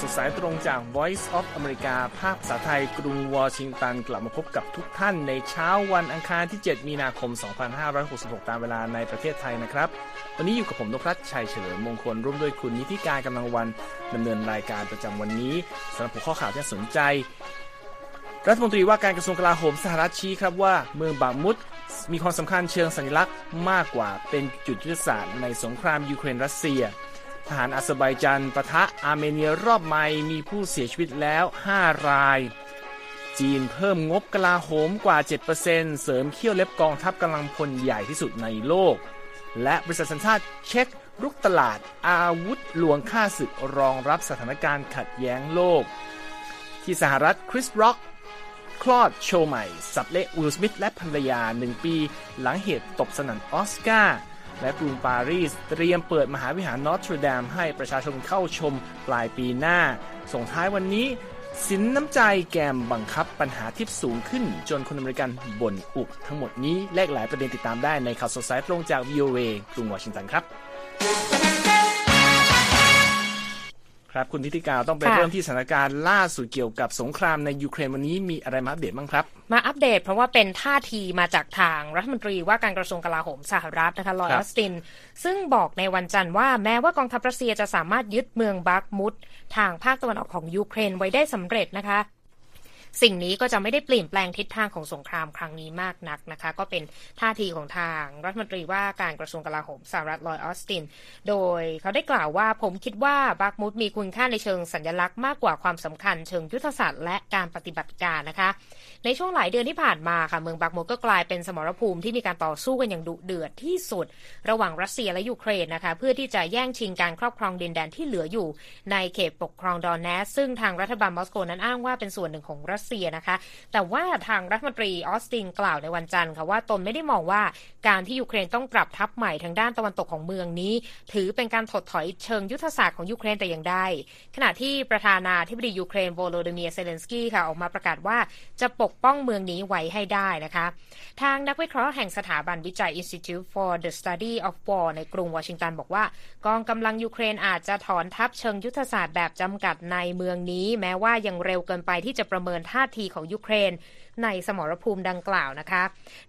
สดสายตรงจาก Voice of America ภาคภาษาไทยกรุงวอชิงตัน กลับมาพบกับทุกท่านในเช้าวันอังคารที่ 7 มีนาคม 2566 ตามเวลาในประเทศไทยนะครับ วันนี้อยู่กับผมนพรัตชัยเฉลิมมงคล ร่วมด้วยคุณนิติการกำลังวันดำเนินรายการประจำวันนี้สำหรับหัวข้อข่าวที่สนใจ รัฐมนตรีว่าการกระทรวงกลาโหมสหรัฐชี้ครับว่าเมืองบามุดมีความสำคัญเชิงสัญลักษณ์มากกว่าเป็นจุดยุทธศาสตร์ในสงครามยูเครนรัสเซีย ทหารอาเซอร์ไบจันปะทะอาร์เมเนียรอบใหม่มีผู้เสียชีวิตแล้ว 5 ราย จีนเพิ่มงบกลาโหมกว่า 7%เสริมเขี้ยวเล็บกองทัพกำลังพลใหญ่ที่สุดในโลก และบริษัทสัญชาติเช็กรุกตลาดอาวุธลวงฆ่าศึกรองรับสถานการณ์ขัดแย้งโลก ที่สหรัฐคริสร็อกคลอดโชว์ใหม่ สับเละวิลสมิธและภรรยาหนึ่งปี หลังเหตุตบสนั่นออสการ์ และกรุงปารีสเตรียมเปิดมหาวิหารนอตรดามให้ประชาชนเข้าชมปลายปีหน้า ส่งท้ายวันนี้สินน้ำใจแกมบังคับปัญหาทิปสูงขึ้น จนคนอเมริกันบ่นอุบทั้งหมดนี้และอีกหลายประเด็นติดตามได้ในข่าวสดสายตรงจาก VOA กรุงวอชิงตันครับ ครับคุณทิติกาต้องไปเริ่มที่สถานการณ์ล่าสุดเกี่ยวกับสงครามในยูเครนวันนี้มีอะไรมาอัปเดตบ้างครับ มาอัปเดตเพราะว่าเป็นท่าทีมาจากทางรัฐมนตรีว่าการกระทรวงกลาโหมสหรัฐนะคะลอยออสติน ซึ่งบอกในวันจันทร์ว่าแม้ว่ากองทัพรัสเซียจะสามารถยึดเมืองบักมุดทางภาคตะวันออกของยูเครนไว้ได้สำเร็จนะคะ สิ่งนี้ก็จะไม่ได้เปลี่ยนแปลงทิศทางของสงครามครั้งนี้มากนักนะคะ ก็เป็นท่าทีของทางรัฐมนตรีว่าการกระทรวงกลาโหมสหรัฐลอยออสติน โดยเขาได้กล่าวว่าผมคิดว่าบักมุดมีคุณค่าในเชิงสัญลักษณ์มากกว่าความสำคัญเชิงยุทธศาสตร์และการปฏิบัติการนะคะ ในช่วงหลายเดือนที่ผ่านมาค่ะเมืองบักมุดก็กลายเป็นสมรภูมิที่มีการต่อสู้กันอย่างดุเดือดที่สุด ระหว่างรัสเซียและยูเครนนะคะ เพื่อที่จะแย่งชิงการครอบครองดินแดนที่เหลืออยู่ ในเขตปกครองดอนบาสซึ่งทางรัฐบาลมอสโกนั้นอ้างว่าเป็นส่วนหนึ่งของรัสเซียนะคะ แต่ว่าทางรัฐมนตรีออสตินกล่าวในวันจันทร์ค่ะว่าตนไม่ได้มองว่าการที่ยูเครนต้องปรับทัพใหม่ทางด้านตะวันตกของเมืองนี้ ถือเป็นการถดถอยเชิงยุทธศาสตร์ของยูเครนแต่อย่างใดขณะที่ประธานาธิบดียูเครนโวโลดิเมียเซเลนสกี้ค่ะออกมาประกาศว่าจะปกป้องเมืองนี้ไว้ให้ได้นะคะ ทางนักวิเคราะห์แห่งสถาบันวิจัย Institute for the Study of War ในกรุงวอชิงตันบอกว่ากองกำลังยูเครนอาจจะถอนทัพเชิงยุทธศาสตร์แบบจำกัดในเมืองนี้ แม้ว่ายังเร็วเกินไปที่จะประเมินท่าทีของยูเครน ในสมรภูมิดังกล่าวนะคะ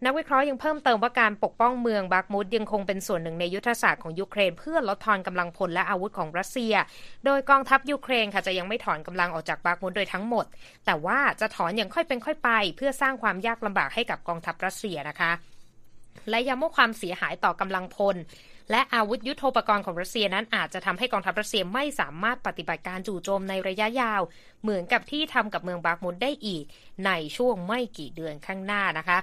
นักวิเคราะห์ยังเพิ่มเติมว่าการปกป้องเมืองบัคมุตยังคงเป็นส่วนหนึ่งในยุทธศาสตร์ของยูเครน เพื่อลดทอนกำลังพลและอาวุธของรัสเซีย โดยกองทัพยูเครนค่ะจะยังไม่ถอนกำลังออกจากบัคมุตโดยทั้งหมด แต่ว่าจะถอนอย่างค่อยเป็นค่อยไป เพื่อสร้างความยากลำบากให้กับกองทัพรัสเซียนะคะและย้ำว่าความเสียหายต่อกำลังพล และอาวุธยุโทโธปกรณ์ของรัสเซียนั้นอาจจะทำให้กองทัพรัสเซียไม่สามารถปฏิบัติการจู่โจมในระยะยาวเหมือนกับที่ทำกับเมืองบากมุดได้อีก ในช่วงไม่กี่เดือนข้างหน้านะคะ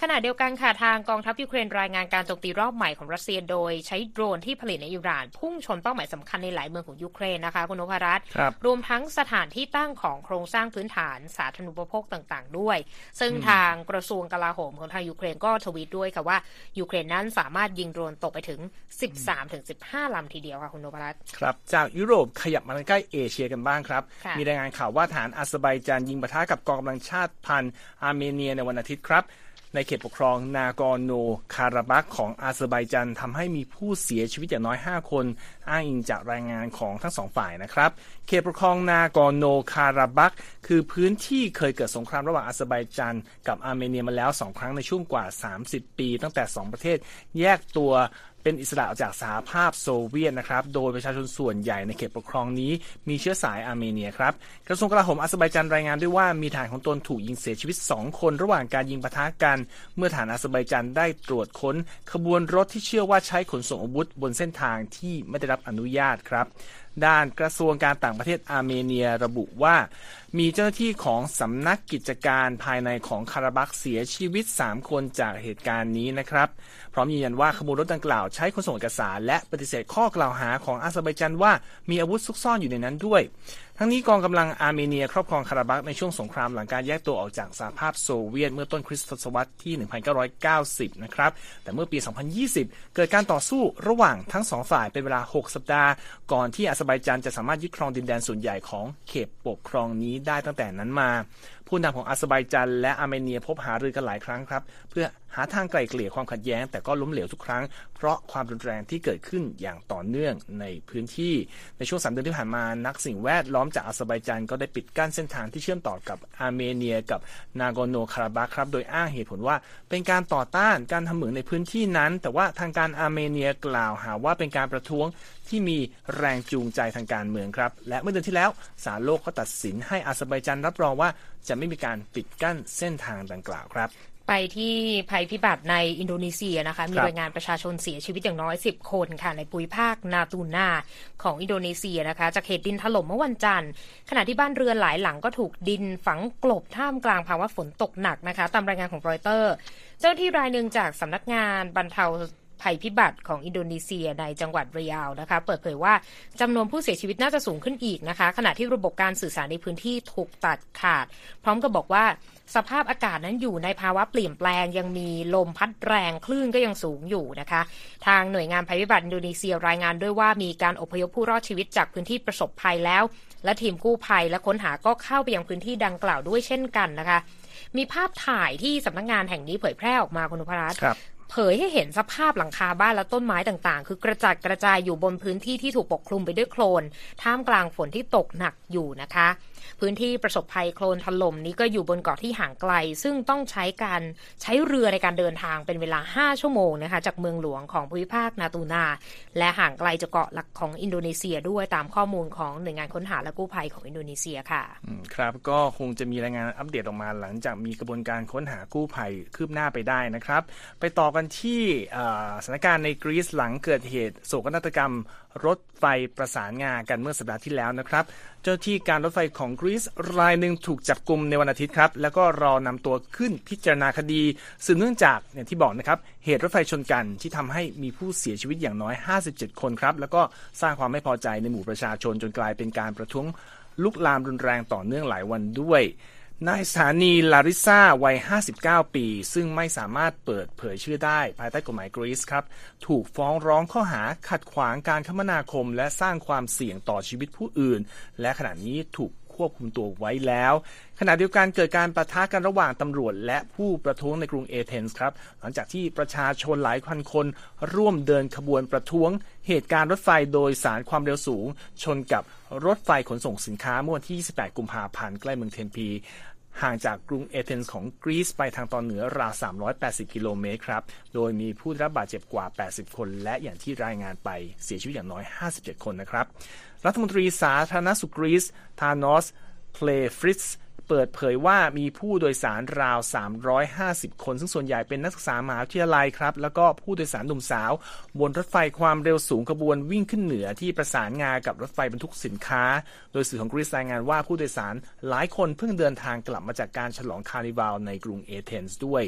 ขณะเดียวกันค่ะทางกองทัพยูเครนรายงานการโจมตีรอบใหม่ของรัสเซียโดย ใช้โดรนที่ผลิตในอิหร่าน พุ่งชนเป้าหมายสำคัญในหลายเมืองของยูเครนนะคะคุณนพรัตน์รวมทั้งสถานที่ตั้งของโครงสร้างพื้นฐานสาธารณูปโภคต่าง ๆ ด้วย ซึ่งทางกระทรวงกลาโหมของทางยูเครนก็ทวีตด้วยค่ะว่ายูเครนนั้นสามารถยิงโดรนตกไปถึง 13ถึง15ลำทีเดียวค่ะคุณนพรัตน์ครับ จากยุโรปขยับมาใกล้เอเชียกันบ้างครับ มีรายงานข่าวว่าทหารอาเซอร์ไบจานยิงปะทะกับกองกำลังชาติพันธุ์อาร์เมเนียในวันอาทิตย์ครับ ในเขตปกครองนากอร์โนคาราบัคของอาเซอร์ไบจันทำให้มีผู้เสียชีวิตอย่างน้อย 5 คน อ้างอิงจากรายงานของทั้งสองฝ่ายนะครับ เขตปกครองนากอร์โนคาราบัคคือพื้นที่เคยเกิดสงครามระหว่างอาเซอร์ไบจันกับอาร์เมเนียมาแล้ว 2 ครั้งในช่วงกว่า 30 ปี ตั้งแต่ 2 ประเทศแยกตัว เป็นอิสระจากสหภาพโซเวียตนะครับ โดยประชาชนส่วนใหญ่ในเขตปกครองนี้มีเชื้อสายอาร์เมเนียครับ กระทรวงกลาโหมอาเซอร์ไบจันรายงานด้วยว่ามีทหารของตนถูกยิงเสียชีวิต 2 คนระหว่างการยิงปะทะกัน เมื่อทหารอาเซอร์ไบจันได้ตรวจค้น ขบวนรถที่เชื่อว่าใช้ขนส่งอาวุธบนเส้นทางที่ไม่ได้รับอนุญาตครับ ด้านกระทรวงการต่างประเทศอาร์เมเนียระบุว่า มีเจ้าหน้าที่ของสำนักกิจการภายในของคาราบักเสียชีวิต 3 คนจากเหตุการณ์นี้นะครับ พร้อมยืนยันว่าขบวนรถดังกล่าวใช้ขนส่งเอกสาร และปฏิเสธข้อกล่าวหาของอาเซอร์ไบจันว่ามีอาวุธซุกซ่อนอยู่ในนั้นด้วย ทั้งนี้กองกำลังอาร์เมเนีย ครอบครองคาราบักในช่วงสงครามหลังการแยกตัวออกจากสหภาพโซเวียตเมื่อต้นคริสต์ทศวรรษที่ 1990 นะครับ แต่เมื่อปี 2020 เกิดการต่อสู้ระหว่างทั้งสองฝ่ายเป็นเวลา 6 สัปดาห์ ก่อนที่อาเซอร์ไบจานจะสามารถยึดครองดินแดนส่วนใหญ่ของเขตปกครองนี้ได้ตั้งแต่นั้นมา ผู้นำของอาเซอร์ไบจันและอาร์เมเนียพบหารือกันหลายครั้งครับ เพื่อหาทางไกล่เกลี่ยความขัดแย้ง แต่ก็ล้มเหลวทุกครั้ง เพราะความรุนแรงที่เกิดขึ้นอย่างต่อเนื่องในพื้นที่ ในช่วงสามเดือนที่ผ่านมานักสิ่งแวดล้อมจากอาเซอร์ไบจันก็ได้ปิดกั้นเส้นทางที่เชื่อมต่อกับอาร์เมเนีย กับนากอร์โนคาราบัคครับ โดยอ้างเหตุผลว่าเป็นการต่อต้านการทำเหมืองในพื้นที่นั้น แต่ว่าทางการอาร์เมเนียกล่าวหาว่าเป็นการประท้วงที่มีแรงจูงใจทางการเมืองครับ และเมื่อเดือนที่แล้วศาลโลกก็ตัดสินให้อาเซอร์ไบจันรับรองว่าจะไม่มีการปิดกั้นเส้นทางดังกล่าวค่ะไปที่ภัยพิบัติในอินโดนีเซียนะคะ มีรายงานประชาชนเสียชีวิตอย่างน้อย 10 คนค่ะ ในภูมิภาคนาตูนาของอินโดนีเซียนะคะ จากเหตุดินถล่มเมื่อวันจันทร์ ขณะที่บ้านเรือนหลายหลังก็ถูกดินฝังกลบท่ามกลางภาวะฝนตกหนักนะคะ ตามรายงานของรอยเตอร์ เจ้าที่รายหนึ่งจากสำนักงานบรรเทา ภัยพิบัติของอินโดนีเซียในจังหวัดเริยาลนะคะ เปิดเผยว่าจำนวนผู้เสียชีวิตน่าจะสูงขึ้นอีกนะคะ ขณะที่ระบบการสื่อสารในพื้นที่ถูกตัดขาด พร้อมกับบอกว่าสภาพอากาศนั้นอยู่ในภาวะเปลี่ยนแปลงยังมีลมพัดแรงคลื่นก็ยังสูงอยู่นะคะ ทางหน่วยงานภัยพิบัติอินโดนีเซียรายงานด้วยว่ามีการอพยพผู้รอดชีวิตจากพื้นที่ประสบภัยแล้ว และทีมกู้ภัยและค้นหาก็เข้าไปยังพื้นที่ดังกล่าวด้วยเช่นกันนะคะ มีภาพถ่ายที่สำนักงงานแห่งนี้เผยแพร่ออกมาคุณพรัตน์ เผยให้เห็นสภาพหลังคาบ้านและต้นไม้ต่างๆ คือกระจัดกระจายอยู่บนพื้นที่ที่ถูกปกคลุมไปด้วยโคลน ท่ามกลางฝนที่ตกหนักอยู่นะคะ พื้นที่ประสบภัยโคลนถล่มนี้ก็อยู่บนเกาะที่ห่างไกล ซึ่งต้องใช้การใช้เรือในการเดินทางเป็นเวลา 5 ชั่วโมงนะคะ จากเมืองหลวงของภูมิภาคนาตูนา และห่างไกลจากเกาะหลักของอินโดนีเซียด้วยตามข้อมูลของหน่วยงานค้นหาและกู้ภัยของอินโดนีเซียค่ะครับก็คงจะมีรายงานอัปเดตออกมาหลังจากมีกระบวนการค้นหากู้ภัยคืบหน้าไปได้นะครับ ไปต่อกันที่สถานการณ์ในกรีซหลังเกิดเหตุโศกนาฏกรรมรถไฟประสานงากันเมื่อสัปดาห์ที่แล้วนะครับ เจ้าที่การรถไฟของกรีซรายหนึ่งถูกจับกลุ่มในวันอาทิตย์ครับ แล้วก็รอนำตัวขึ้นพิจารณาคดีสืบเนื่องจากอย่างที่บอกนะครับ เหตุรถไฟชนกันที่ทำให้มีผู้เสียชีวิตอย่างน้อย 57 คนครับ แล้วก็สร้างความไม่พอใจในหมู่ประชาชนจนกลายเป็นการประท้วงลุกลามรุนแรงต่อเนื่องหลายวันด้วย นายสถานีลาริซาวัย 59 ปี ซึ่งไม่สามารถเปิดเผยชื่อได้ ภายใต้กฎหมายกรีซครับ ถูกฟ้องร้องข้อหาขัดขวางการคมนาคม และสร้างความเสี่ยงต่อชีวิตผู้อื่น และขณะนี้ถูกควบคุมตัวไว้แล้ว ขณะเดียวกันเกิดการประทะกันระหว่างตำรวจ และผู้ประท้วงในกรุงเอเธนส์ครับ หลังจากที่ประชาชนหลายพันคน ร่วมเดินขบวนประท้วง เหตุการณ์รถไฟโดยสารความเร็วสูง ชนกับรถไฟขนส่งสินค้าเมื่อวันที่ 28 กุมภาพันธ์ใกล้เมืองเทนพี ห่างจากกรุงเอเธนส์ของกรีซไปทางตอนเหนือราว 380 กิโลเมตรครับ โดยมีผู้ได้รับบาดเจ็บกว่า 80 คน และอย่างที่รายงานไปเสียชีวิตอย่างน้อย 57 คนนะครับ รัฐมนตรีสาธารณสุขกรีซ ทานอส เพลฟริส เปิดเผยว่ามีผู้โดยสารราว 350 คน ซึ่งส่วนใหญ่เป็นนักศึกษามหาวิทยาลัยครับ แล้วก็ผู้โดยสารหนุ่มสาว บนรถไฟความเร็วสูงขบวนวิ่งขึ้นเหนือที่ประสานงากับรถไฟบรรทุกสินค้า โดยสื่อของกรีซรายงานว่าผู้โดยสารหลายคนเพิ่งเดินทางกลับมาจากการฉลองคาร์นิวัลในกรุงเอเธนส์ด้วย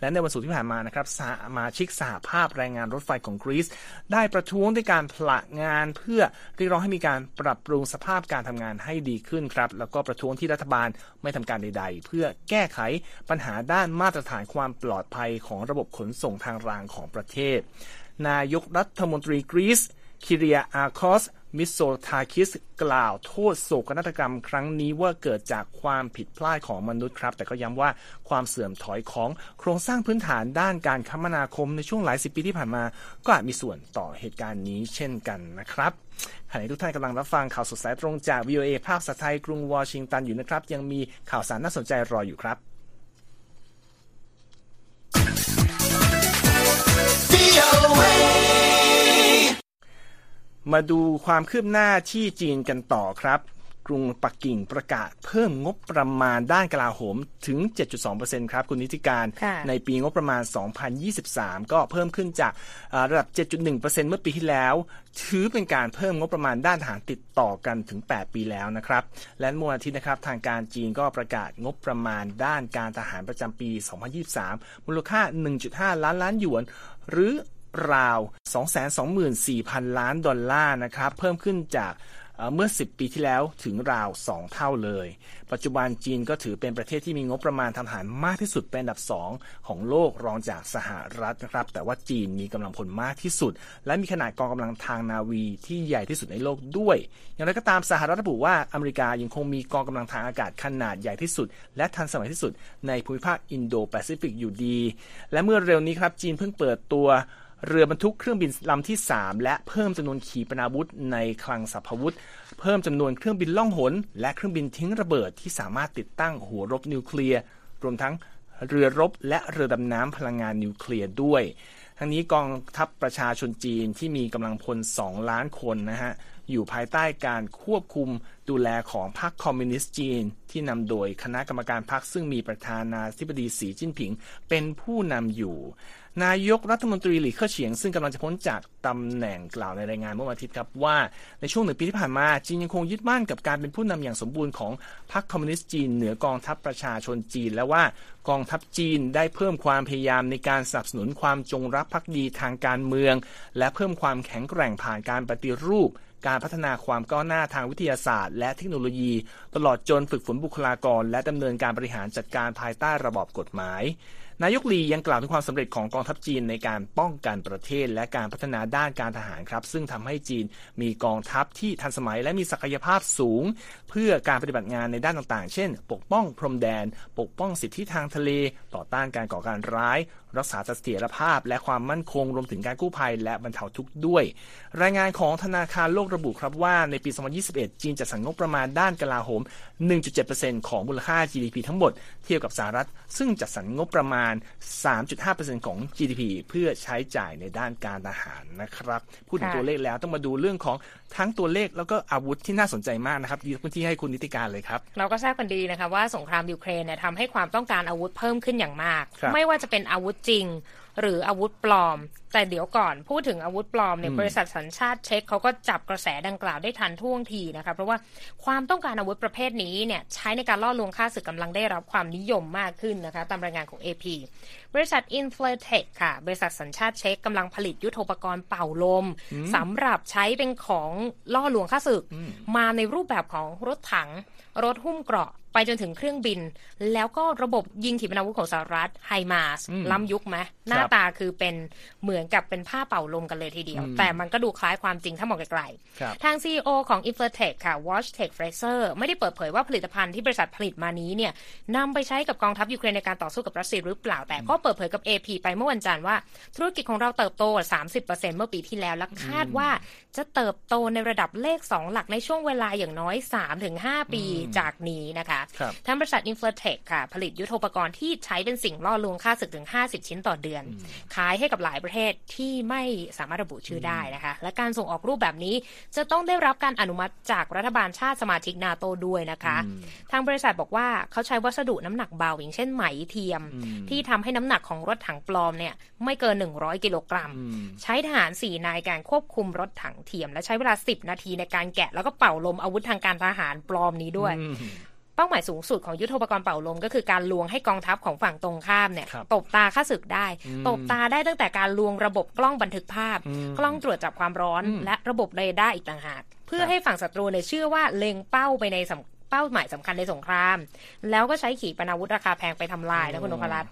และในวันศุกร์ที่ผ่านมานะครับสมาชิกสหภาพแรงงานรถไฟของกรีซได้ประท้วงด้วยการผละงานเพื่อเรียกร้องให้มีการปรับปรุงสภาพการทำงานให้ดีขึ้นครับแล้วก็ประท้วงที่รัฐบาลไม่ไม่ทำการใด ๆ เพื่อแก้ไขปัญหาด้านมาตรฐานความปลอดภัยของระบบขนส่งทางรางของประเทศ นายกรัฐมนตรีกรีซคิเรียอาคอส มิโซทาคิสกล่าวโทษโศกนาฏกรรมครั้งนี้ว่าเกิดจากความผิดพลาดของมนุษย์ครับ แต่ก็ย้ำว่าความเสื่อมถอยของโครงสร้างพื้นฐานด้านการคมนาคมในช่วงหลายสิบปีที่ผ่านมา ก็อาจมีส่วนต่อเหตุการณ์นี้เช่นกันนะครับขณะทุกท่านกำลังรับฟังข่าวสดสายตรงจาก VOA ภาคสไทยกรุงวอชิงตันอยู่นะครับ ยังมีข่าวสารน่าสนใจรออยู่ครับ มาดูความคืบหน้าที่จีนกันต่อครับ กรุงปักกิ่งประกาศเพิ่มงบประมาณด้านกลาโหมถึง 7.2%ครับคุณนิติการ ในปีงบประมาณ 2023 ก็เพิ่มขึ้นจากระดับ 7.1%เมื่อปีที่แล้ว ถือเป็นการเพิ่มงบประมาณด้านทหารติดต่อกันถึง 8 ปีแล้วนะครับ และเมื่ออาทิตย์นะครับทางการจีนก็ประกาศงบประมาณด้านการทหารประจำปี 2023 มูลค่า 1.5 ล้านล้านหยวน หรือ ราว 224,000 ล้านดอลลาร์นะครับเพิ่มขึ้นจากเมื่อ 10 ปีที่แล้วถึงราว 2 เท่าเลย ปัจจุบันจีนก็ถือเป็นประเทศที่มีงบประมาณทางทหารมากที่สุดเป็นอันดับ 2 ของโลกรองจากสหรัฐนะครับ แต่ว่าจีนมีกำลังพลมากที่สุด และมีขนาดกองกำลังทางนาวีที่ใหญ่ที่สุดในโลกด้วย อย่างไรก็ตามสหรัฐระบุว่าอเมริกายังคงมีกองกำลังทางอากาศขนาดใหญ่ที่สุด และทันสมัยที่สุดในภูมิภาคอินโดแปซิฟิกอยู่ดี และเมื่อเร็วนี้ครับจีนเพิ่งเปิดตัว เรือบรรทุกเครื่องบินลำที่ 3 และเพิ่มจำนวนขีปนาวุธในคลังสัพวุธ เพิ่มจำนวนเครื่องบินล่องหน และเครื่องบินทิ้งระเบิดที่สามารถติดตั้งหัวรบนิวเคลียร์รวมทั้งเรือรบและเรือดำน้ำพลังงานนิวเคลียร์ด้วย ทั้งนี้กองทัพประชาชนจีนที่มีกำลังพล 2 ล้านคนนะฮะ อยู่ภายใต้การควบคุมดูแลของพรรคคอมมิวนิสต์จีน ที่นำโดยคณะกรรมการพรรคซึ่งมีประธานาธิบดีสีจิ้นผิง เป็นผู้นำอยู่ นายกรัฐมนตรีหลี่เค่อเฉียง ซึ่งกำลังจะพ้นจากตำแหน่งกล่าวในรายงานเมื่อวันอาทิตย์ครับว่าในช่วงหนึ่งปีที่ผ่านมาจีนยังคงยึดมั่นกับการเป็นผู้นำอย่างสมบูรณ์ของพรรคคอมมิวนิสต์จีน เหนือกองทัพประชาชนจีน และว่ากองทัพจีนได้เพิ่มความพยายามในการสนับสนุนความจงรักภักดีทางการเมือง และเพิ่มความแข็งแกร่งผ่านการปฏิรูป การพัฒนาความก้าวหน้าทางวิทยาศาสตร์ และเทคโนโลยี ตลอดจนฝึกฝนบุคลากร และดำเนินการบริหารจัดการภายใต้ระบอบกฎหมาย นายกลียังกล่าวถึงความสำเร็จของกองทัพจีนในการป้องกันประเทศ และการพัฒนาด้านการทหารครับ ซึ่งทำให้จีนมีกองทัพที่ทันสมัยและมีศักยภาพสูง เพื่อการปฏิบัติงานในด้านต่างๆ เช่น ปกป้องพรมแดน ปกป้องสิทธิทางทะเล ต่อต้านการก่อการร้ายรักษาเสถียรภาพ และความมั่นคงรวมถึงการกู้ภัย และบรรเทาทุกข์ด้วย รายงานของธนาคารโลกระบุครับว่าในปี 2021 จีนจะสั่งงบประมาณด้านกลาโหม 1.7%ของมูลค่า GDP ทั้งหมดเทียบกับสหรัฐ ซึ่งจัดสรรงบประมาณ 3.5%ของ GDP เพื่อใช้จ่ายในด้านการทหารนะครับ พูดถึงตัวเลขแล้วต้องมาดูเรื่องของ ทั้งตัวเลขแล้วก็อาวุธที่น่าสนใจมากนะครับดีพื้นที่ให้คุณนิติการเลยครับ เราก็ทราบกันดีนะคะว่าสงครามยูเครนเนี่ยทำให้ความต้องการอาวุธเพิ่มขึ้นอย่างมาก ไม่ว่าจะเป็นอาวุธจริง หรืออาวุธปลอม แต่เดี๋ยวก่อนพูดถึงอาวุธปลอมเนี่ยบริษัทสัญชาติเช็คเขาก็จับกระแสดังกล่าวได้ทันท่วงทีนะคะเพราะว่าความต้องการอาวุธประเภทนี้เนี่ยใช้ในการล่อลวงค่าศึกกำลังได้รับความนิยมมากขึ้นนะคะตามรายงานของ AP บริษัท i n f l a t e c h ค่ะ บริษัทสัญชาติเช็คกำลังผลิตยุทโธปกรณ์เป่าลมสำหรับใช้เป็นของล่อลวงค่าศึก มาในรูปแบบของรถถัง รถหุ้มเกราะ ไปจนถึงเครื่องบิน แล้วก็ระบบยิงขีปนาวุธของสหรัฐไฮมาสล้ำยุคไหมหน้าตาคือเป็นเหมือนกับเป็นผ้าเป่าลมกันเลยทีเดียว แต่มันก็ดูคล้ายความจริงถ้ามองไกลๆ ทาง CEO ของ i n f l a t e c h ค่ะ Washtech Fraser ไม่ได้เปิดเผยว่าผลิตภัณฑ์ที่บริษัทผลิตมานี้เนี่ยนำไปใช้กับกองทัพยูเครนในการต่อสู้กับรัสเซียหรือเปล่า แต่ก็เปิดเผยกับ AP ไปเมื่อวันจันทร์ว่า ธุรกิจของเราเติบโต 30%เมื่อปีที่แล้วและคาดว่าจะเติบโตในระดับเลข 2 หลักในช่วงเวลาอย่างน้อย 3-5 ปีจากนี้นะคะทางบริษัท i n f l a t e c h ค่ะ ผลิตยุทโธปกรณ์ที่ใช้เป็นสิ่งล่อลวงค่าศึกถึง 50 ชิ้นต่อเดือน ขายให้กับหลายประเทศที่ไม่สามารถระบุชื่อได้นะคะ และการส่งออกรูปแบบนี้จะต้องได้รับการอนุมัติจากรัฐบาลชาติสมาชิกนาโตด้วยนะคะ ทางบริษัทบอกว่าเขาใช้วัสดุน้ำหนักเบาอย่างเช่นไหมเทียม ที่ทำให้น้ำหนักของรถถังปลอมเนี่ยไม่เกิน 100 กิโลกรัม ใช้ทหาร4นายการควบคุมรถถังเทียม และใช้เวลา 10 นาทีในการแกะแล้วก็เป่าลมอาวุธทางการทหารปลอมนี้ด้วย เป้าหมายสูงสุดของยุทโธปกรณ์เป่าลม ก็คือการลวงให้กองทัพของฝั่งตรงข้ามเนี่ยตบตาข้าศึกได้ ตบตาได้ตั้งแต่การลวงระบบกล้องบันทึกภาพ กล้องตรวจจับความร้อน และระบบเรดาร์อีกต่างหาก เพื่อให้ฝั่งศัตรูเนี่ยเชื่อว่าเล็งเป้าไปในเป้าหมายสำคัญในสงคราม แล้วก็ใช้ขีปนาวุธราคาแพงไปทำลายนะคุณนพรัตน์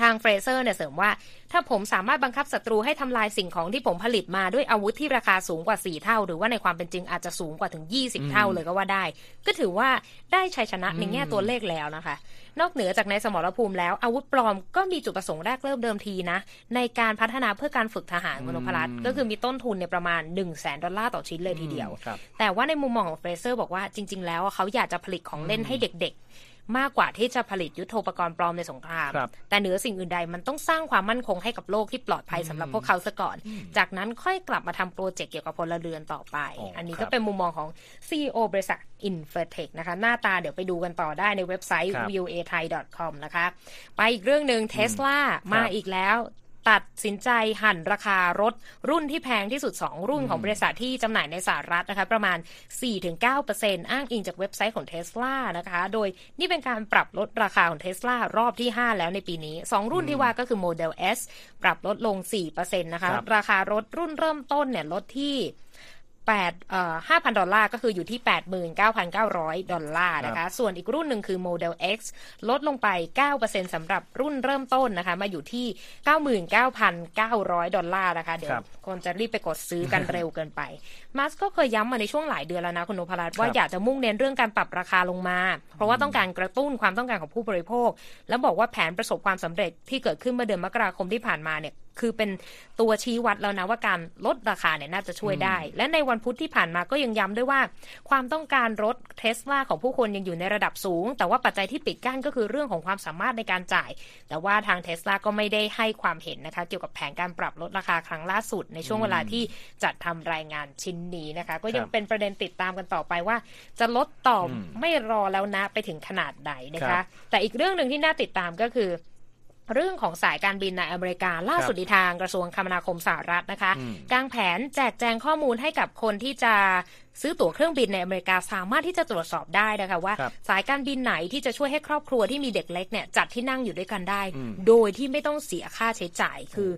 ทางเฟรเซอร์เนี่ยเสริมว่า ถ้าผมสามารถบังคับศัตรูให้ทำลายสิ่งของที่ผมผลิตมาด้วยอาวุธที่ราคาสูงกว่า 4 เท่า หรือว่าในความเป็นจริงอาจจะสูงกว่าถึง 20 เท่าเลยก็ว่าได้ ก็ถือว่าได้ชัยชนะในแง่ตัวเลขแล้วนะคะ นอกเหนือจากในสมรภูมิแล้ว อาวุธปลอมก็มีจุดประสงค์แรกเริ่มเดิมทีนะ ในการพัฒนาเพื่อการฝึกทหารคุณนพรัตน์ก็คือมีต้นทุนในประมาณ1 0 0 0 0แสนดอลลาร์ต่อชิ้นเลยทีเดียว แต่ว่าในมุมมองของเฟรเซอร์บอกว่าจริง ๆ แล้วเขาอยากจะผลิตของเล่นให้เด็ก มากกว่าที่จะผลิตยุทโธปกรณ์ปลอมในสงคราม แต่เหนือสิ่งอื่นใดมันต้องสร้างความมั่นคงให้กับโลกที่ปลอดภัยสำหรับพวกเขาซะก่อน จากนั้นค่อยกลับมาทำโปรเจกต์เกี่ยวกับพลเรือนต่อไป อันนี้ก็เป็นมุมมองของ CEO บริษัท Infotech นะคะ หน้าตาเดี๋ยวไปดูกันต่อได้ในเว็บไซต์ viewai.com นะคะ ไปอีกเรื่องหนึ่งเทสลามาอีกแล้ว ตัดสินใจหั่นราคารถรุ่นที่แพงที่สุด 2 รุ่นของบริษัทที่จำหน่ายในสหรัฐนะคะประมาณ 4-9%อ้างอิงจากเว็บไซต์ของเท s l a นะคะ โดยนี่เป็นการปรับลดราคาของเท s l a รอบที่ 5 แล้วในปีนี้ 2 รุ่นที่ว่าก็คือโมเดล S ปรับลดลง 4%นะคะ ราคารถรุ่นเริ่มต้นเนี่ยลดที่ 8เอ่อ5,000ดอลลาร์ก็คืออยู่ที่89,900ดอลลาร์นะคะ ส่วนอีกรุ่นหนึ่งคือโมเดล X ลดลงไป9%สำหรับรุ่นเริ่มต้นนะคะ มาอยู่ที่99,900ดอลลาร์นะคะ เดี๋ยวคนจะรีบไปกดซื้อกันเร็วเกินไปมาสก็เคยย้ำมาในช่วงหลายเดือนแล้วนะคุณนพรัตน์ว่าอยากจะมุ่งเน้นเรื่องการปรับราคาลงมา เพราะว่าต้องการกระตุ้นความต้องการของผู้บริโภค แล้วบอกว่าแผนประสบความสำเร็จที่เกิดขึ้นเมื่อเดือนมกราคมที่ผ่านมาเนี่ย คือเป็นตัวชี้วัดแล้วนะว่าการลดราคาเนี่ยน่าจะช่วยได้ และในวันพุธที่ผ่านมาก็ยังย้ำด้วยว่า ความต้องการรถเทสลาของผู้คนยังอยู่ในระดับสูง แต่ว่าปัจจัยที่ปิดกั้นก็คือเรื่องของความสามารถในการจ่าย แต่ว่าทางเทสลาก็ไม่ได้ให้ความเห็นนะคะ เกี่ยวกับแผนการปรับลดราคาครั้งล่าสุด ในช่วงเวลาที่จัดทำรายงานชิ้นนี้นะคะ ก็ยังเป็นประเด็นติดตามกันต่อไปว่า จะลดต่อไม่รอแล้วนะไปถึงขนาดใดนะคะ แต่อีกเรื่องหนึ่งที่น่าติดตามก็คือ เรื่องของสายการบินในอเมริกาล่าสุดทางกระทรวงคมนาคมสหรัฐนะคะกางแผนแจกแจงข้อมูลให้กับคนที่จะ ซื้อตั๋วเครื่องบินในอเมริกาสามารถที่จะตรวจสอบได้นะคะว่า สายการบินไหนที่จะช่วยให้ครอบครัวที่มีเด็กเล็กเนี่ยจัดที่นั่งอยู่ด้วยกันได้ โดยที่ไม่ต้องเสียค่าใช้จ่าย คือ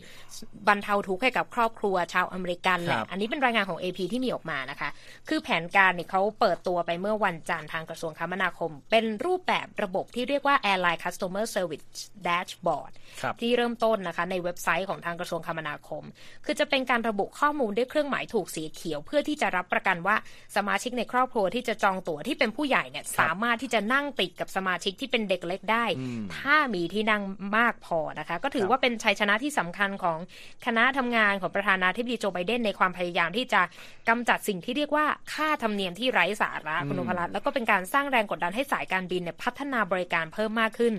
บรรเทาทุกข์ให้กับครอบครัวชาวอเมริกันแหละอันนี้เป็นรายงานของ AP ที่มีออกมานะคะ คือแผนการเนี่ยเขาเปิดตัวไปเมื่อวันจันทร์ทางกระทรวงคมนาคม เป็นรูปแบบระบบที่เรียกว่า Airline Customer Service Dashboard ที่เริ่มต้นนะคะในเว็บไซต์ของทางกระทรวงคมนาคม คือจะเป็นการระบุข้อมูลด้วยเครื่องหมายถูกสีเขียว เพื่อที่จะรับประกันว่าสมาชิกในครอบครัวที่จะจองตั๋วที่เป็นผู้ใหญ่เนี่ยสามารถที่จะนั่งติดกับสมาชิกที่เป็นเด็กเล็กได้ ถ้ามีที่นั่งมากพอนะคะ ก็ถือว่าเป็นชัยชนะที่สำคัญของคณะทำงานของประธานาธิบดีโจไบเดนในความพยายามที่จะกำจัดสิ่งที่เรียกว่าค่าธรรมเนียมที่ไร้สาระคุณนพรัตน์แล้วก็เป็นการสร้างแรงกดดันให้สายการบินเนี่ยพัฒนาบริการเพิ่มมากขึ้น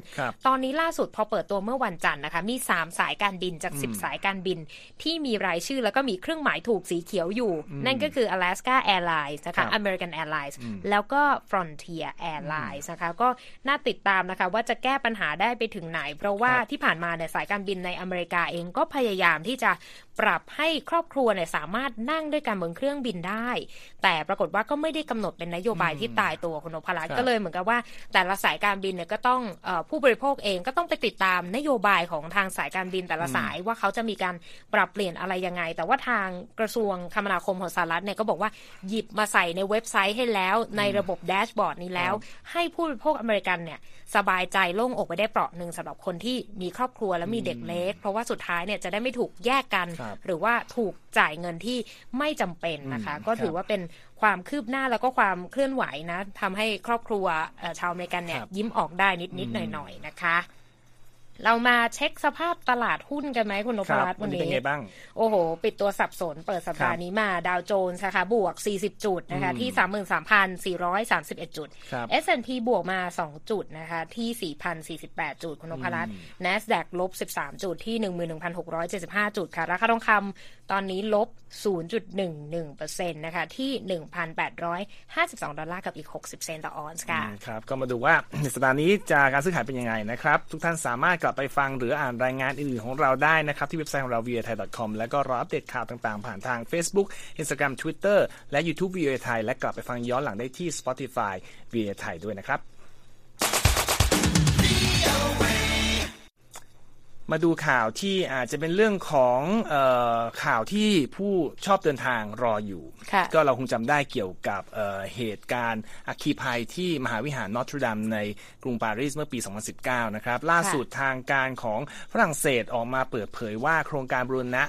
ตอนนี้ล่าสุดพอเปิดตัวเมื่อวันจันทร์นะคะมี 3 สายการบินจาก 10 สายการบินที่มีรายชื่อแล้วก็มีเครื่องหมายถูกสีเขียวอยู่ นั่นก็คือ Alaska Airlines นะคะ American Airlines แล้วก็ Frontier Airlines นะคะก็น่าติดตามนะคะว่าจะแก้ปัญหาได้ไปถึงไหน เพราะว่าที่ผ่านมาเนี่ยสายการบินในอเมริกาเองก็พยายามที่จะปรับให้ครอบครัวเนี่ยสามารถนั่งด้วยกันบนเครื่องบินได้ แต่ปรากฏว่าก็ไม่ได้กำหนดเป็นนโยบายที่ตายตัวคุณนพรัตน์ก็เลยเหมือนกับว่า แต่ละสายการบินเนี่ยก็ต้องผู้บริโภคเองก็ต้องไปติดตามนโยบายของทางสายการบินแต่ละสายว่าเขาจะมีการปรับเปลี่ยนอะไรยังไง แต่ว่าทางกระทรวงคมนาคมของสหรัฐเนี่ยก็บอกว่าหยิบมาใส่ในเว็บไซต์ให้แล้วในระบบแดชบอร์ดนี้แล้ว ให้ผู้บริโภคอเมริกันเนี่ยสบายใจโล่งอกไปได้เปราะหนึ่งสำหรับคนที่มีครอบครัวและมีเด็กเล็ก เพราะว่าสุดท้ายเนี่ยจะได้ไม่ถูกแยกกัน หรือว่าถูกจ่ายเงินที่ไม่จำเป็นนะคะ ก็ถือว่าเป็นความคืบหน้าแล้วก็ความเคลื่อนไหวนะทำให้ครอบครัวชาวอเมริกันเนี่ยยิ้มออกได้นิดๆหน่อยๆนะคะ เรามาเช็คสภาพตลาดหุ้นกันไหมคุณนพรัตน์วันนี้เป็นไงบ้าง โอ้โห ปิดตัวสับสน เปิดสัปดาห์นี้มาดาวโจนส์นะคะบวก 40 จุดนะคะที่ 33,431 จุด S&P บวกมา 2 จุดนะคะที่ 4,048 จุดคุณนพรัตน์ NASDAQ ลบ 13 จุดที่ 11,675 จุดค่ะ ราคาทองคำตอนนี้ลบ 0.11%นะคะที่ 1,852 ดอลลาร์กับอีก 60 เซนต์ต่อออนซ์ค่ะครับก็มาดูว่าสัปดาห์นี้จะการซื้อขายเป็นยังไงนะครับ ทุกท่านสามารถกลับไปฟังหรืออ่านรายงานอื่นๆของเราได้นะครับที่เว็บไซต์ของเรา v i a t h a i c o m แล้วก็รออัปเดตข่าวต่างๆ ผ่านทาง Facebook Instagram Twitter และ YouTube v i a t h a i และกลับไปฟังย้อนหลังได้ที่ Spotify v i a t h a i ด้วยนะครับ มาดูข่าวที่อาจจะเป็นเรื่องของออข่าวที่ผู้ชอบเดินทางรออยู่ ก็เราคงจำได้เกี่ยวกับเเหตุการณ์อัคคีภัยที่มหาวิหารนอตรดามในกรุงปารีสเมื่อปี 2019 นะครับ ล่าสุดทางการของฝรั่งเศสออกมาเปิดเผยว่าโครงการบรูณะ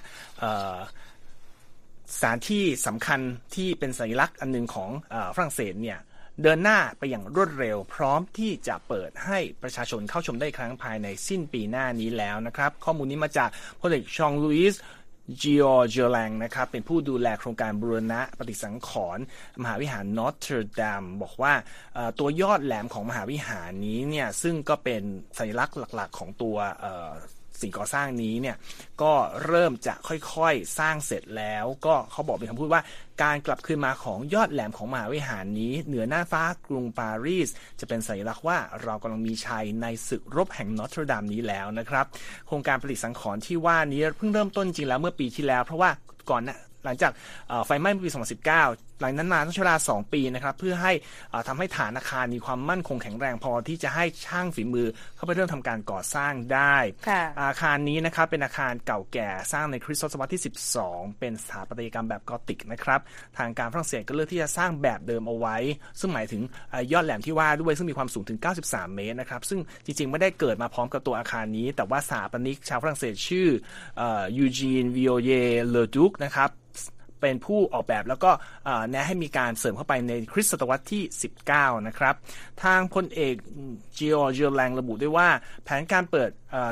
สถานที่สำคัญที่เป็นสัญลักษณ์อันหนึ่งของอฝรั่งเศสเนี่ย เดินหน้าไปอย่างรวดเร็ว พร้อมที่จะเปิดให้ประชาชนเข้าชมได้อีกครั้งภายในสิ้นปีหน้านี้แล้วนะครับ ข้อมูลนี้มาจากพลเอกฌองหลุยส์จอร์จแล็งนะครับ เป็นผู้ดูแลโครงการบูรณะปฏิสังขรณ์มหาวิหารนอตเทอร์ดัมบอกว่าตัวยอดแหลมของมหาวิหารนี้เนี่ย ซึ่งก็เป็นสัญลักษณ์หลักๆ ของตัว สิ่งก่อสร้างนี้เนี่ยก็เริ่มจะค่อยๆสร้างเสร็จแล้ว ก็เขาบอกเป็นคำพูดว่าการกลับคืนมาของยอดแหลมของมหาวิหารนี้ เหนือหน้าฟ้ากรุงปารีส จะเป็นสัญลักษณ์ว่าเรากำลังมีชัยในศึกรบแห่งนอตเทอร์ดามนี้แล้วนะครับ โครงการผลิตสังขรณ์ที่ว่านี้เพิ่งเริ่มต้นจริงแล้วเมื่อปีที่แล้ว เพราะว่าก่อนนะหลังจากไฟไหม้เมื่อปี 2019 หลังนั้นมาต้องใช้เวลา 2 ปีนะครับเพื่อให้ทำให้ฐานอาคารมีความมั่นคงแข็งแรงพอที่จะให้ช่างฝีมือเข้าไปเริ่มทำการก่อสร้างได้ อาคารนี้นะครับเป็นอาคารเก่าแก่สร้างในคริสตศตวรรษที่ 12 เป็นสถาปัตยกรรมแบบกอติกนะครับทางการฝรั่งเศสก็เลือกที่จะสร้างแบบเดิมเอาไว้ ซึ่งหมายถึงยอดแหลมที่ว่าด้วยซึ่งมีความสูงถึง 93 เมตรนะครับซึ่งจริงๆ ไม่ได้เกิดมาพร้อมกับตัวอาคารนี้ แต่ว่าสถาปนิกชาวฝรั่งเศสชื่อยูจีนวิโอเยเลดุกนะครับ เป็นผู้ออกแบบแล้วก็แนะให้มีการเสริมเข้าไปในคริสตศตวรรษที่ 19 นะครับ ทางพลเอกจิโอเจอแรงระบุด้วยว่า แผนการเปิด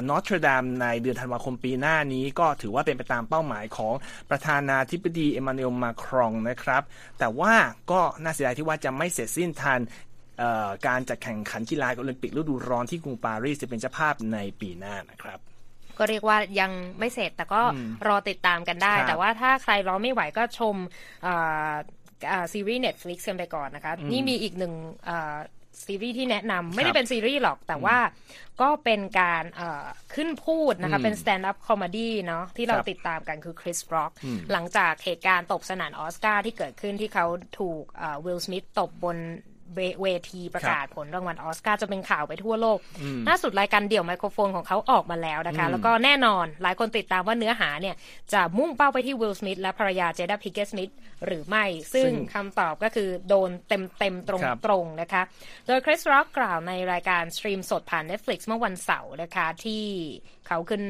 นอตรดามในเดือนธันวาคมปีหน้านี้ก็ถือว่าเป็นไปตามเป้าหมายของประธานาธิบดีเอมานูเอลมาครองนะครับ แต่ว่าก็น่าเสียดายที่ว่าจะไม่เสร็จสิ้นทันการจัดแข่งขันกีฬาโอลิมปิกฤดูร้อนที่กรุงปารีสจะเป็นเจ้าภาพในปีหน้านะครับ ก็เรียกว่ายังไม่เสร็จแต่ก็รอติดตามกันได้ แต่ว่าถ้าใครรอไม่ไหวก็ชมซีรีส์ Netflix กันไปก่อนนะคะ นี่มีอีกหนึ่งซีรีส์ที่แนะนำไม่ได้เป็นซีรีส์หรอก แต่ว่าก็เป็นการขึ้นพูดนะคะ เป็น stand up comedy เนาะที่เราติดตามกันคือคริสร็อกหลังจากเหตุการณ์ตบสนั่นออสการ์ที่เกิดขึ้นที่เขาถูกวิลสมิธตบบน เวทีประกาศผลรางวัลออสการ์จะเป็นข่าวไปทั่วโลก ล่าสุดรายการเดี่ยวไมโครโฟนของเขาออกมาแล้วนะคะ แล้วก็แน่นอนหลายคนติดตามว่าเนื้อหาเนี่ยจะมุ่งเป้าไปที่วิลสมิธและภรรยาเจดาพิงเก็ตสมิธหรือไม่ ซึ่งคำตอบก็คือโดนเต็มเต็มตรงตรงนะคะ โดยคริสร็อกกล่าวในรายการสตรีมสดผ่าน Netflix เมื่อวันเสาร์นะคะที่เขาขึ้น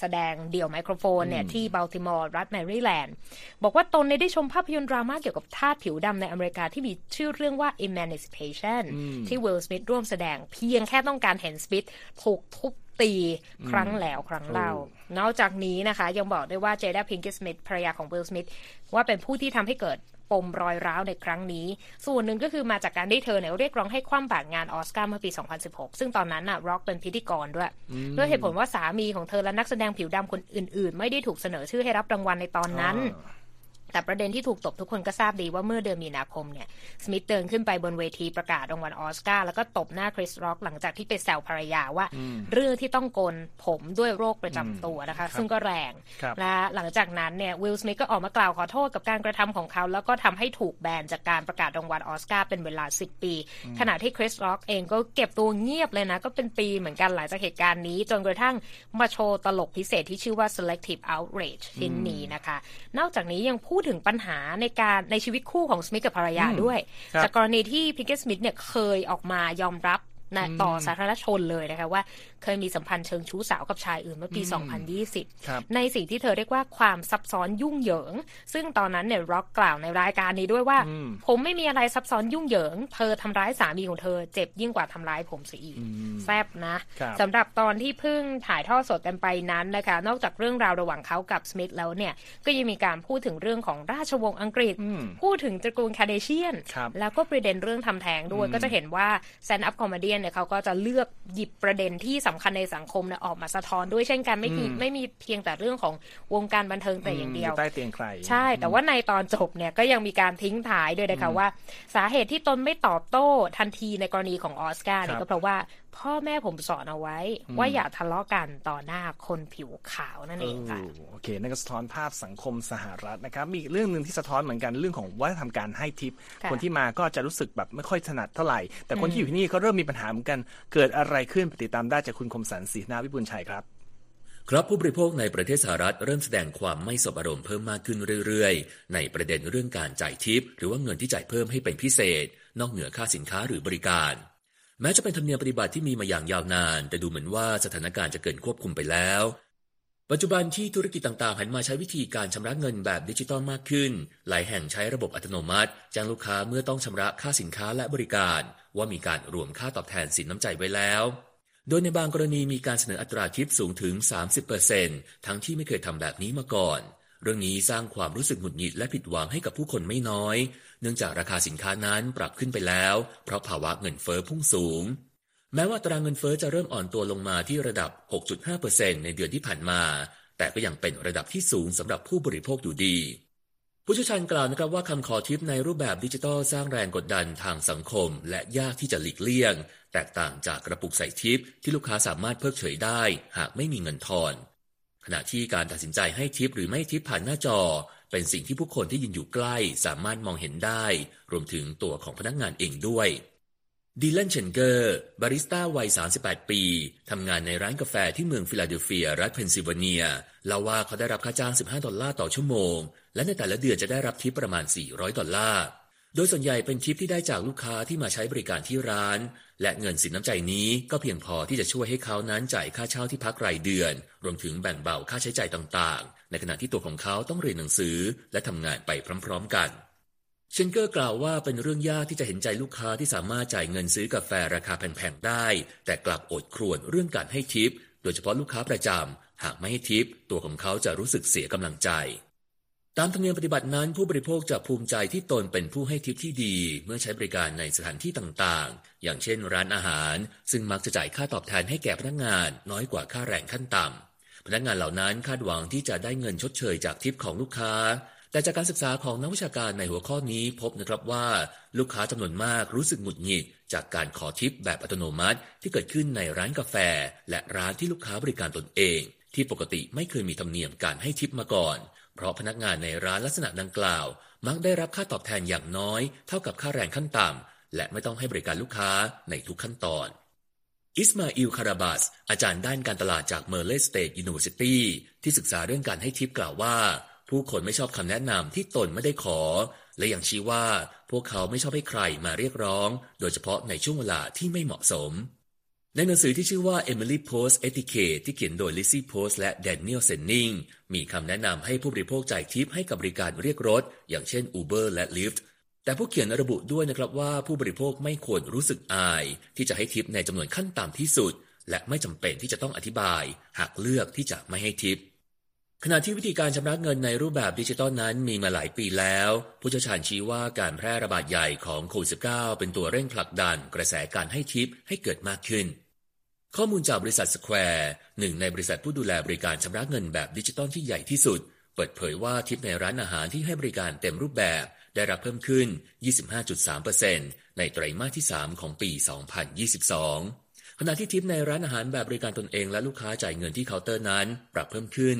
แสดงเดี่ยวไมโครโฟนเนี่ยที่บัลติมอร์รัฐแมริแลนด์ บอกว่าตนได้ชมภาพยนตร์ดราม่าเกี่ยวกับทาสผิวดำในอเมริกาที่มีชื่อเรื่องว่า Emancipation ที่วิลสมิธร่วมแสดงเพียงแค่ต้องการเห็นสมิธถูกทุบตีครั้งแล้วครั้งเล่า นอกจากนี้นะคะ ยังบอกได้ว่าเจด้าพิงเก็ตสมิธภรรยาของวิลสมิธว่าเป็นผู้ที่ทำให้เกิด ปมรอยร้าวในครั้งนี้ ส่วนหนึ่งก็คือมาจากการที่เธอเนี่ยเรียกร้องให้คว่ำบาตรงานออสการ์เมื่อปี 2016 ซึ่งตอนนั้นน่ะร็อกเป็นพิธีกรด้วย ด้วยเหตุผลว่าสามีของเธอและนักแสดงผิวดำคนอื่น ๆ ไม่ได้ถูกเสนอชื่อให้รับรางวัลในตอนนั้น แต่ประเด็นที่ถูกตบทุกคนก็ทราบดีว่าเมื่อเดือนมีนาคมเนี่ยสมิธเดินขึ้นไปบนเวทีประกาศรางวัลออสการ์แล้วก็ตบหน้าคริสร็อกหลังจากที่ไปแซวภรรยาว่า เรื่องที่ต้องโกนผมด้วยโรคประจำตัวนะคะ ซึ่งก็แรงและหลังจากนั้นเนี่ยวิลสมิธก็ออกมากล่าวขอโทษกับการกระทำของเขา แล้วก็ทำให้ถูกแบนจากการประกาศรางวัลออสการ์เป็นเวลา 10 ปี ขณะที่คริสร็อกเองก็เก็บตัวเงียบเลยนะ ก็เป็นปีเหมือนกันหลังจากเหตุการณ์นี้ จนกระทั่งมาโชว์ตลกพิเศษที่ชื่อว่า selective outrage ชิ้นนี้นะคะ นอกจากนี้ยังพูดถึงปัญหาในการในชีวิตคู่ของสมิธกับภรรยาด้วย จากกรณีที่พิงเก็ตสมิธเนี่ยเคยออกมายอมรับต่อสาธารณชนเลยนะคะว่า เคยมีสัมพันธ์เชิงชู้สาวกับชายอื่นเมื่อปี 2020 ในสิ่งที่เธอเรียกว่าความซับซ้อนยุ่งเหยิง ซึ่งตอนนั้นเนี่ยร็อกกล่าวในรายการนี้ด้วยว่า ผมไม่มีอะไรซับซ้อนยุ่งเหยิง เธอทำร้ายสามีของเธอเจ็บยิ่งกว่าทำร้ายผมเสียอีกแซบนะสำหรับตอนที่เพิ่งถ่ายทอดสดกันไปนั้นนะคะ นอกจากเรื่องราวระหว่างเขากับสมิธแล้วเนี่ยก็ยังมีการพูดถึงเรื่องของราชวงศ์อังกฤษ พูดถึงตระกูลคาเดเชียน แล้วก็ประเด็นเรื่องทำแท้งด้วยก็จะเห็นว่า stand up comedy เนี่ยเขาก็จะเลือกหยิบประเด็นที่สำคัญในสังคมเนี่ยออกมาสะท้อนด้วยเช่นกันไม่มีไม่มีเพียงแต่เรื่องของวงการบันเทิงแต่อย่างเดียวใต้เตียงใคร ใช่ แต่ว่าในตอนจบเนี่ยก็ยังมีการทิ้งท้ายด้วยนะคะว่า สาเหตุที่ตนไม่ตอบโต้ทันทีในกรณีของออสการ์เนี่ยก็เพราะว่า พ่อแม่ผมสอนเอาไว้ ว่าอย่าทะเลาะกันต่อหน้าคนผิวขาวนั่นเองค่ะโอเคนั่นก็สะท้อนภาพสังคมสหรัฐนะครับ มีเรื่องหนึ่งที่สะท้อนเหมือนกันเรื่องของวัฒนธรรมการให้ทิป คนที่มาก็จะรู้สึกแบบไม่ค่อยถนัดเท่าไหร่ แต่คนที่อยู่ที่นี่ก็เริ่มมีปัญหาเหมือนกันเกิดอะไรขึ้นปฏิตามได้จากคุณคมสันสีนาวิบุญชัยครับครับผู้บริโภคในประเทศสหรัฐเริ่มแสดงความไม่สบอารมณ์เพิ่มมากขึ้นเรื่อยๆ ในประเด็นเรื่องการจ่ายทิป หรือว่าเงินที่จ่ายเพิ่มให้เป็นพิเศษ นอกเหนือค่าสินค้าหรือบริการ แม้จะเป็นธรรมเนียมปฏิบัติที่มีมาอย่างยาวนาน แต่ดูเหมือนว่าสถานการณ์จะเกินควบคุมไปแล้ว ปัจจุบันที่ธุรกิจต่างๆหันมาใช้วิธีการชำระเงินแบบดิจิตอลมากขึ้น หลายแห่งใช้ระบบอัตโนมัติแจ้งลูกค้าเมื่อต้องชำระค่าสินค้าและบริการ ว่ามีการรวมค่าตอบแทนสินน้ำใจไว้แล้ว โดยในบางกรณีมีการเสนออัตราทิปสูงถึง 30%ทั้งที่ไม่เคยทำแบบนี้มาก่อน เรื่องนี้สร้างความรู้สึกหงุดหงิดและผิดหวังให้กับผู้คนไม่น้อย เนื่องจากราคาสินค้านั้นปรับขึ้นไปแล้ว เพราะภาวะเงินเฟอ้อพุ่งสูง แม้ว่าตรางเงินเฟอ้อจะเริ่มอ่อนตัวลงมาที่ระดับ 6.5%ในเดือนที่ผ่านมา แต่ก็ยังเป็นระดับที่สูงสำหรับผู้บริโภคอยู่ดี ผู้เชี่ยวชาญกล่าวนะครับว่าคำขอทิปในรูปแบบดิจิทัลสร้างแรงกดดันทางสังคม และยากที่จะหลีกเลี่ยง แตกต่างจากกระปุกใส่ทิปที่ลูกค้าสามารถเพิกเฉยได้ หากไม่มีเงินทอน ขณะที่การตัดสินใจให้ทิปหรือไม่ทิปผ่านหน้าจอ เป็นสิ่งที่ผู้คนที่ยืนอยู่ใกล้สามารถมองเห็นได้ รวมถึงตัวของพนักงานเองด้วยดีแลนเชนเกอร์ บาริสต้าวัย 38 ปี ทำงานในร้านกาแฟที่เมืองฟิลาเดลเฟีย รัฐเพนซิลเวเนียเล่าว่าเขาได้รับค่าจ้าง 15 ดอลลาร์ต่อชั่วโมง และในแต่ละเดือนจะได้รับทิปประมาณ 400 ดอลลาร์ โดยส่วนใหญ่เป็นทิปที่ได้จากลูกค้าที่มาใช้บริการที่ร้าน และเงินสินน้ำใจนี้ก็เพียงพอที่จะช่วยให้เขานั้นจ่ายค่าเช่าที่พักรายเดือน รวมถึงแบ่งเบาค่าใช้จ่ายต่างๆ ในขณะที่ตัวของเขาต้องเรียนหนังสือ และทำงานไปพร้อม ๆ กัน เชนเกอร์กล่าวว่าเป็นเรื่องยากที่จะเห็นใจลูกค้าที่สามารถจ่ายเงินซื้อกาแฟราคาแพงๆได้ แต่กลับอดครวญเรื่องการให้ทิป โดยเฉพาะลูกค้าประจำหากไม่ให้ทิป ตัวของเขาจะรู้สึกเสียกำลังใจ ตามธรรมเนียมปฏิบัตินั้นผู้บริโภคจะภูมิใจที่ตนเป็นผู้ให้ทิปที่ดี เมื่อใช้บริการในสถานที่ต่างๆ อย่างเช่นร้านอาหาร ซึ่งมักจะจ่ายค่าตอบแทนให้แก่พนักงาน น้อยกว่าค่าแรงขั้นต่ำพนักงานเหล่านั้นคาดหวังที่จะได้เงินชดเชยจากทิปของลูกค้า แต่จากการศึกษาของนักวิชาการในหัวข้อนี้พบนะครับว่า ลูกค้าจำนวนมากรู้สึกหงุดหงิด จากการขอทิปแบบอัตโนมัติ ที่เกิดขึ้นในร้านกาแฟ และร้านที่ลูกค้าบริการตนเอง ที่ปกติไม่เคยมีธรรมเนียมการให้ทิปมาก่อน เพราะพนักงานในร้านลักษณะดังกล่าว มักได้รับค่าตอบแทนอย่างน้อย เท่ากับค่าแรงขั้นต่ำและไม่ต้องให้บริการลูกค้าในทุกขั้นตอน อิสมาอิลคาราบัสอาจารย์ด้านการตลาดจาก Murray State University ที่ศึกษาเรื่องการให้ทิปกล่าวว่า ผู้คนไม่ชอบคำแนะนำที่ตนไม่ได้ขอ และยังชี้ว่าพวกเขาไม่ชอบให้ใครมาเรียกร้อง โดยเฉพาะในช่วงเวลาที่ไม่เหมาะสม ในหนังสือที่ชื่อว่า Emily Post Etiquette ที่เขียนโดย Lizzie Post และ Daniel Senning มีคำแนะนำให้ผู้บริโภคจ่ายทิปให้กับบริการเรียกรถ อย่างเช่น Uber และ Lyft แต่ผู้เขียนระบุด้วยนะครับว่าผู้บริโภคไม่ควรรู้สึกอาย ที่จะให้ทิปในจำนวนขั้นต่ำที่สุด และไม่จำเป็นที่จะต้องอธิบาย หากเลือกที่จะไม่ให้ทิปขณะที่วิธีการชำระเงินในรูปแบบดิจิตอลนั้นมีมาหลายปีแล้ว ผู้เชี่ยวชาญชี้ว่าการแพร่ระบาดใหญ่ของโควิด -19 เป็นตัวเร่งผลักดันกระแสการให้ทิปให้เกิดมากขึ้น ข้อมูลจากบริษัท Square หนึ่งในบริษัทผู้ดูแลบริการชำระเงินแบบดิจิตอลที่ใหญ่ที่สุด เปิดเผยว่าทิปในร้านอาหารที่ให้บริการเต็มรูปแบบ ได้รับเพิ่มขึ้น 25.3%ในไตรมาสที่ 3 ของปี 2022 ขณะที่ทิปในร้านอาหารแบบบริการตนเองและลูกค้าจ่ายเงินที่เคาน์เตอร์นั้น ปรับเพิ่มขึ้น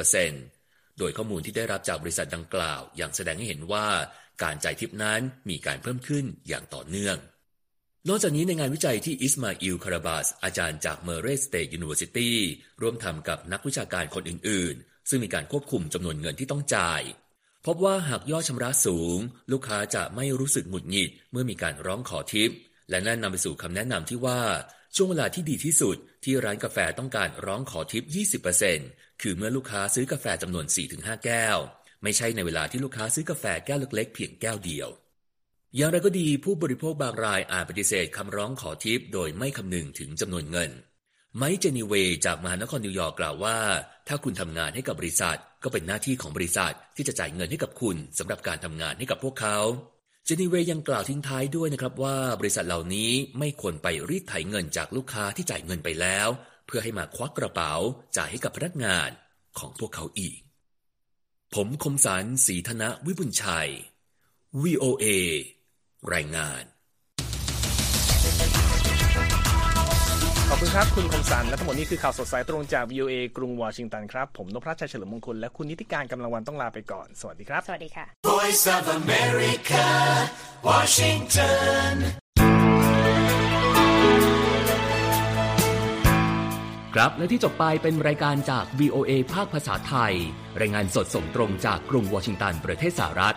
16.7%โดยข้อมูลที่ได้รับจากบริษัทดังกล่าวยังแสดงให้เห็นว่าการจ่ายทิปนั้นมีการเพิ่มขึ้นอย่างต่อเนื่อง นอกจากนี้ในงานวิจัยที่อิสมาอิลคาราบาส อาจารย์จาก Murray State University ร่วมทำกับนักวิชาการคนอื่น ๆ ซึ่งมีการควบคุมจำนวนเงินที่ต้องจ่าย พบว่าหากยอดชำระสูง ลูกค้าจะไม่รู้สึกหงุดหงิดเมื่อมีการร้องขอทิป และนั่นนำไปสู่คำแนะนำที่ว่า ช่วงเวลาที่ดีที่สุดที่ร้านกาแฟต้องการร้องขอทิป 20%คือเมื่อลูกค้าซื้อกาแฟจำนวน 4-5 แก้ว ไม่ใช่ในเวลาที่ลูกค้าซื้อกาแฟแก้วเล็กๆเพียงแก้วเดียว อย่างไรก็ดีผู้บริโภคบางรายอาจปฏิเสธคำร้องขอทิปโดยไม่คำนึงถึงจำนวนเงิน ไมค์เจนีเวย์จากมหานครนิวยอร์กกล่าวว่า ถ้าคุณทำงานให้กับบริษัท ก็เป็นหน้าที่ของบริษัทที่จะจ่ายเงินให้กับคุณสำหรับการทำงานให้กับพวกเขาเจนีเวยังกล่าวทิ้งท้ายด้วยนะครับว่าบริษัทเหล่านี้ไม่ควรไปรีดไถเงินจากลูกค้าที่จ่ายเงินไปแล้ว เพื่อให้มาควักกระเป๋าจ่ายให้กับพนักงานของพวกเขาอีก ผมคมสารสีธนะวิบุญชัย VOA รายงาน ขอบคุณครับ คุณคมสันและทั้งหมดนี้คือข่าวสดสายตรงจาก VOA กรุงวอชิงตันครับ ผมนพรัชชัยเฉลิมมงคลและคุณนิติการกำลังวันต้องลาไปก่อน สวัสดีครับ สวัสดีค่ะ Voice of America Washington ครับและที่จบไปเป็นรายการจาก VOA ภาคภาษาไทย รายงานสดส่งตรงจากกรุงวอชิงตันประเทศสหรัฐ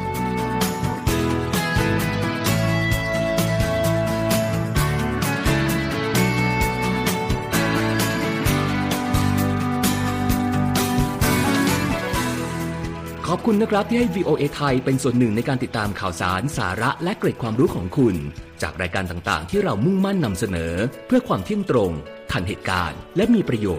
อบคุณนะครับที่ให้ VOA ไทยเป็นส่วนหนึ่งในการติดตามข่าวสารสาระและเกร็ดความรู้ของคุณ จากรายการต่างๆ ที่เรามุ่งมั่นนำเสนอ เพื่อความเที่ยงตรง ทันเหตุการณ์ และมีประโย